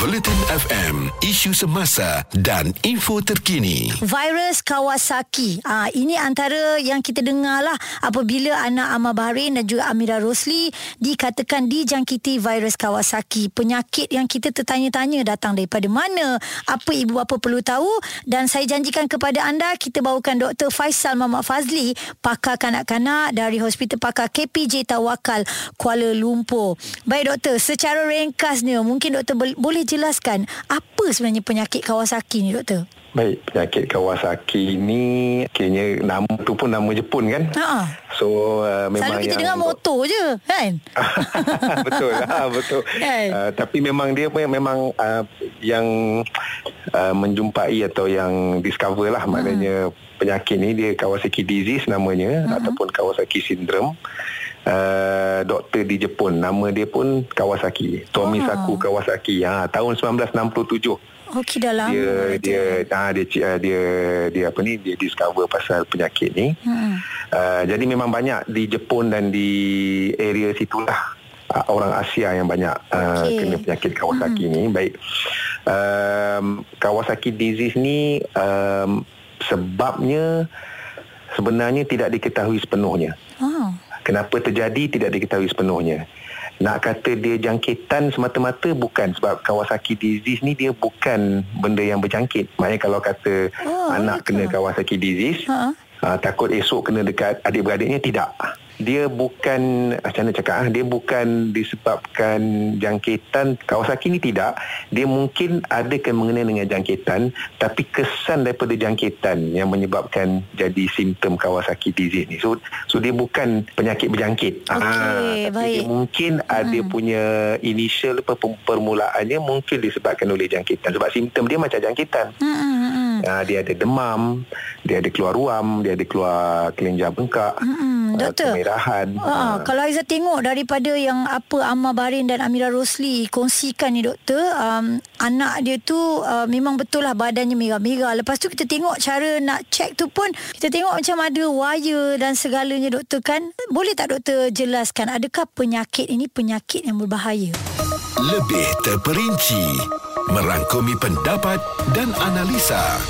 Bulletin FM, isu semasa dan info terkini. Virus Kawasaki. Ah ini antara yang kita dengar lah apabila anak Amar Bahrain dan juga Amira Rosli dikatakan dijangkiti virus Kawasaki. Penyakit yang kita tertanya-tanya datang daripada mana? Apa ibu bapa perlu tahu? Dan saya janjikan kepada anda kita bawakan Dr. Faisal Muhammad Fazli, pakar kanak-kanak dari Hospital Pakar KPJ Tawakal Kuala Lumpur. Baik doktor, secara ringkasnya mungkin doktor boleh boleh jelaskan apa sebenarnya penyakit Kawasaki ni doktor? Baik, penyakit Kawasaki ni kayaknya nama tu pun nama Jepun kan? Ha. So uh, memang Selalu kita dengar motor je kan? betul ha, betul. Kan? Uh, tapi memang dia pun memang uh, yang uh, menjumpai atau yang discover lah Hmm. maknanya penyakit ni dia Kawasaki disease namanya Hmm. ataupun Kawasaki syndrome. Uh, doktor di Jepun nama dia pun Kawasaki Tomisaku Kawasaki ha, tahun 1967 Okey dah lama. dia doktor. dia ah dia dia dia dia apa ni dia discover pasal penyakit ni. Hmm. Uh, jadi memang banyak di Jepun dan di area situlah uh, orang Asia yang banyak uh, Okey. kena penyakit Kawasaki ni. Baik. Um, Kawasaki disease ni um, sebabnya sebenarnya tidak diketahui sepenuhnya. Ah. Kenapa terjadi tidak diketahui sepenuhnya. Nak kata dia jangkitan semata-mata bukan sebab Kawasaki disease ni dia bukan benda yang berjangkit. Maknanya kalau kata Oh, anak itu. kena Kawasaki disease, Ha. uh, takut esok kena dekat adik-beradiknya tidak. Dia bukan macam mana cakap ah dia bukan disebabkan jangkitan. Kawasaki ni tidak. Dia mungkin ada kan mengenai dengan jangkitan tapi kesan daripada jangkitan yang menyebabkan jadi simptom Kawasaki disease ni. So so dia bukan penyakit berjangkit. Okey, tapi baik. dia mungkin hmm. ada punya initial permulaannya mungkin disebabkan oleh jangkitan. Sebab simptom dia macam jangkitan. Hmm, hmm, hmm. Uh, dia ada demam, dia ada keluar ruam, dia ada keluar kelenjar bengkak, Hmm, uh, doktor. kemerahan. Ha, kalau Aizah tengok daripada yang apa Amma Barin dan Amira Rosli kongsikan ni doktor, um, anak dia tu uh, memang betul lah badannya merah-merah. Lepas tu kita tengok cara nak check tu pun kita tengok macam ada wire dan segalanya doktor kan. Boleh tak doktor jelaskan adakah penyakit ini penyakit yang berbahaya? Lebih terperinci merangkumi pendapat dan analisa.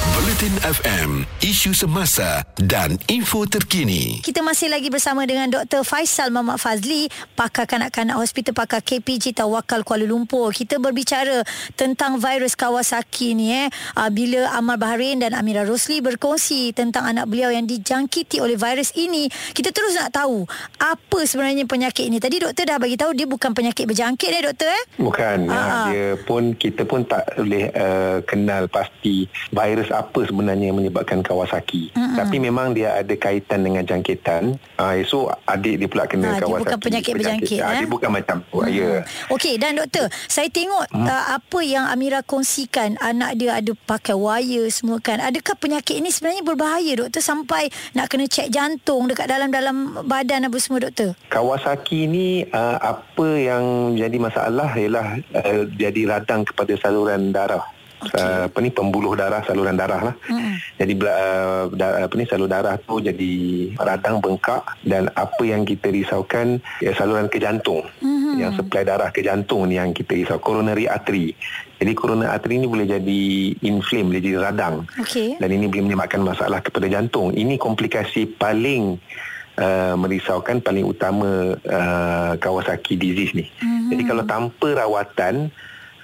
Bulletin FM, isu semasa dan info terkini. Kita masih lagi bersama dengan Dr. Faisal Muhammad Fazli, pakar kanak-kanak Hospital Pakar KPJ Tawakal Kuala Lumpur. Kita berbicara tentang virus Kawasaki ni eh. Ah, Bila Amar Bahrain dan Amira Rosli berkongsi tentang anak beliau yang dijangkiti oleh virus ini, kita terus nak tahu apa sebenarnya penyakit ini. Tadi doktor dah bagi tahu dia bukan penyakit berjangkit eh doktor eh? Bukan, Ah, ah. uh, dia pun kita pun tak boleh uh, kenal pasti virus apa sebenarnya yang menyebabkan Kawasaki. Mm-hmm. Tapi memang dia ada kaitan dengan jangkitan. Uh, so adik dia pula Ah, kena dia Kawasaki. bukan penyakit berjangkit, Ah, eh? Dia bukan macam oh, Hmm. ya. Okey dan doktor, saya tengok hmm. uh, apa yang Amira kongsikan anak dia ada pakai wire semua kan. Adakah penyakit ini sebenarnya berbahaya doktor sampai nak kena cek jantung dekat dalam-dalam badan apa semua doktor? Kawasaki ni uh, apa yang jadi masalah ialah uh, jadi radang kepada saluran darah. Okey. Uh, apa ni pembuluh darah saluran darah lah. Mm-mm. Jadi uh, da, apa ni saluran darah tu jadi radang bengkak dan apa yang kita risaukan ya, saluran ke jantung. Mhm. Yang supply darah ke jantung ni yang kita risau coronary artery. Jadi coronary artery ni boleh jadi inflame, boleh jadi radang Okey. dan ini boleh menyebabkan masalah kepada jantung. Ini komplikasi paling uh, merisaukan paling utama uh, Kawasaki disease ni. Mm-hmm. Jadi kalau tanpa rawatan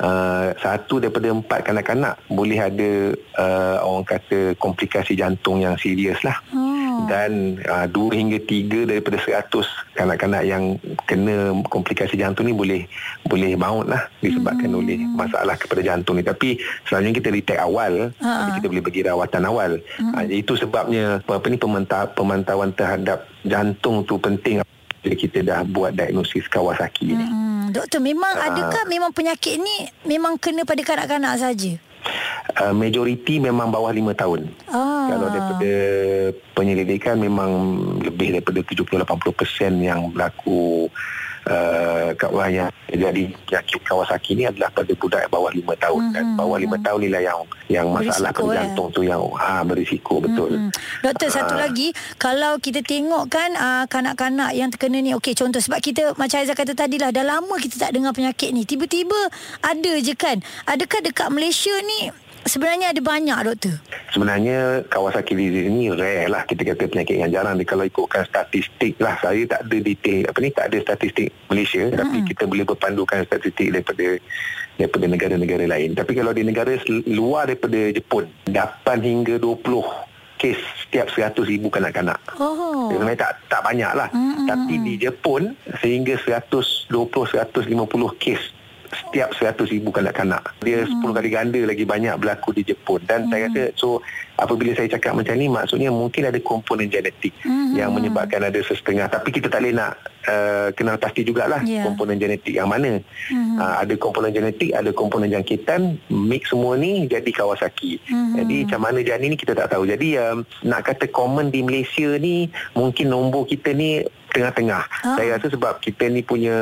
uh, satu daripada empat kanak-kanak boleh ada uh, orang kata komplikasi jantung yang serius lah. Oh. Dan uh, dua hingga tiga daripada seratus kanak-kanak yang kena komplikasi jantung ni boleh boleh maut lah disebabkan hmm. oleh masalah kepada jantung ni. Tapi selalunya kita detect awal, jadi kita boleh bagi rawatan awal. Hmm. Uh, itu sebabnya apa, ni pemantau, pemantauan terhadap jantung tu penting bila kita dah buat diagnosis Kawasaki ni. Hmm, doktor memang Ah. adakah memang penyakit ni memang kena pada kanak-kanak saja? Uh, majoriti memang bawah 5 tahun. Ah. Kalau daripada penyelidikan memang lebih daripada 70-80% yang berlaku uh, orang yang jadi penyakit Kawasaki ni adalah pada budak bawah 5 tahun mm-hmm. dan bawah 5 tahun ni lah yang yang masalah berisiko, eh? jantung tu yang ha berisiko betul. Mm-hmm. Doktor satu uh, lagi kalau kita tengok kan uh, kanak-kanak yang terkena ni okey contoh sebab kita macam Aizah kata tadi lah dah lama kita tak dengar penyakit ni tiba-tiba ada je kan adakah dekat Malaysia ni sebenarnya ada banyak doktor? Sebenarnya Kawasaki disease ni rare lah kita kata penyakit yang jarang. Kalau ikutkan statistik lah saya tak ada detail apa ni tak ada statistik Malaysia hmm. tapi kita boleh berpandukan statistik daripada daripada negara-negara lain. Tapi kalau di negara luar daripada Jepun 8 hingga 20 kes setiap 100 ribu kanak-kanak. Oh. Sebenarnya tak tak banyak lah. Mm-hmm. Tapi di Jepun sehingga 120-150 kes setiap 100 ribu kanak-kanak. Dia hmm. 10 kali ganda lagi banyak berlaku di Jepun. Dan hmm. saya rasa, so apabila saya cakap macam ni, maksudnya mungkin ada komponen genetik hmm. yang menyebabkan ada sesetengah. Tapi kita tak boleh nak uh, kenal pasti jugalah yeah. komponen genetik yang mana. Hmm. Uh, ada komponen genetik, ada komponen jangkitan, mix semua ni jadi Kawasaki. Hmm. Jadi macam mana jadi ni kita tak tahu. Jadi um, nak kata common di Malaysia ni, mungkin nombor kita ni tengah-tengah. Ha? Saya rasa sebab kita ni punya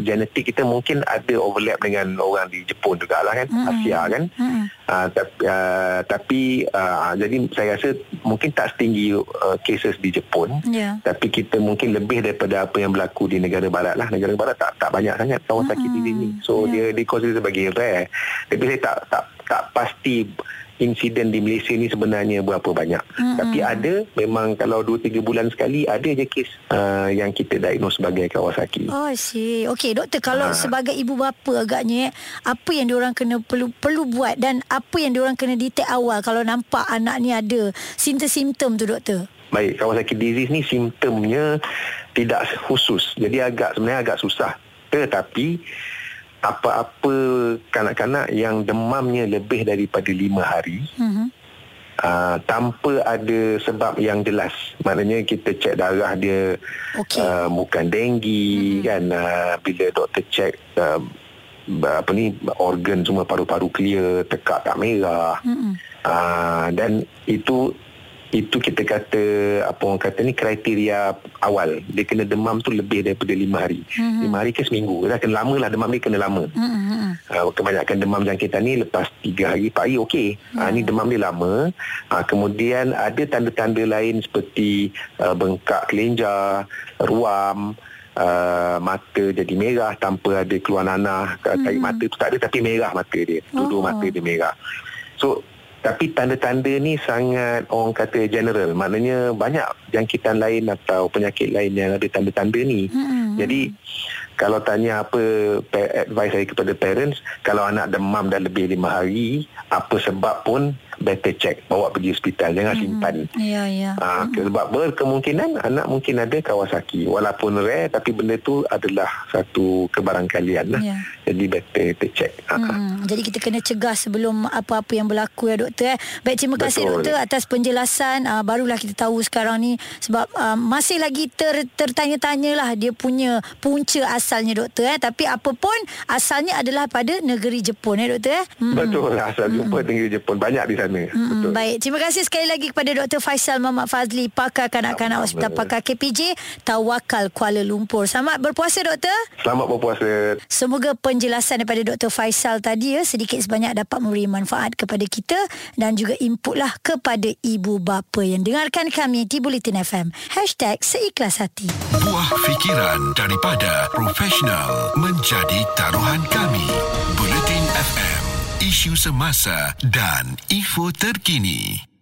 genetik kita mungkin ada overlap dengan orang di Jepun juga lah kan. Hmm. Asia kan. Hmm. Uh, tapi, uh, tapi uh, jadi saya rasa mungkin tak setinggi uh, cases di Jepun. Yeah. Tapi kita mungkin lebih daripada apa yang berlaku di negara barat lah. Negara barat tak tak banyak sangat kawan sakit hmm. ini. So yeah. dia dikonsider sebagai rare. Tapi saya tak tak tak pasti insiden di Malaysia ni sebenarnya berapa banyak. Mm-hmm. Tapi ada memang kalau 2-3 bulan sekali ada je kes uh, yang kita diagnose sebagai Kawasaki. Oh, si. Okey, doktor kalau ha. sebagai ibu bapa agaknya apa yang diorang kena perlu perlu buat dan apa yang diorang kena detect awal kalau nampak anak ni ada simptom-simptom tu doktor? Baik, Kawasaki disease ni simptomnya tidak khusus. Jadi agak sebenarnya agak susah. Tetapi apa-apa kanak-kanak yang demamnya lebih daripada lima hari mm-hmm. uh, tanpa ada sebab yang jelas maknanya kita cek darah dia okay. uh, bukan denggi mm-hmm. kan uh, bila doktor cek uh, apa ni organ semua paru-paru clear tekak tak merah mm-hmm. uh, dan itu itu kita kata apa orang kata ni kriteria awal dia kena demam tu lebih daripada lima hari mm-hmm. lima hari ke seminggu dah kena lama lah demam ni kena lama mm-hmm. uh, kebanyakan demam jangkitan ni lepas tiga hari empat hari okey mm-hmm. uh, ni demam dia lama uh, kemudian ada tanda-tanda lain seperti uh, bengkak kelenjar ruam Uh, mata jadi merah tanpa ada keluar nanah mm-hmm. tarik mata tu tak ada tapi merah mata dia dua oh. mata dia merah so tapi tanda-tanda ni sangat orang kata general maknanya banyak jangkitan lain atau penyakit lain yang ada tanda-tanda ni hmm. jadi kalau tanya apa advice saya kepada parents kalau anak demam dah lebih lima hari apa sebab pun better check bawa pergi hospital jangan mm-hmm. simpan ya ya ha, mm-hmm. sebab berkemungkinan anak mungkin ada Kawasaki walaupun rare tapi benda tu adalah satu kebarangkalian lah yeah. jadi better to check mm. jadi kita kena cegah sebelum apa-apa yang berlaku ya doktor eh. baik terima kasih Betul. doktor atas penjelasan uh, barulah kita tahu sekarang ni sebab uh, masih lagi ter, tertanya-tanya lah dia punya punca asalnya doktor eh. tapi apapun asalnya adalah pada negeri Jepun eh doktor eh. Mm. Betul asal jumpa negeri Jepun banyak di sana sana. Mm-hmm. Betul. Baik, terima kasih sekali lagi kepada Dr. Faisal Muhammad Fazli, pakar kanak-kanak Hospital Pakar KPJ, Tawakal Kuala Lumpur. Selamat berpuasa doktor. Selamat berpuasa. Semoga penjelasan daripada Dr. Faisal tadi ya sedikit sebanyak dapat memberi manfaat kepada kita dan juga input lah kepada ibu bapa yang dengarkan kami di Bulletin FM. Hashtag Seikhlas Hati. Buah fikiran daripada profesional menjadi taruhan kami. Bulletin FM isu semasa dan info terkini.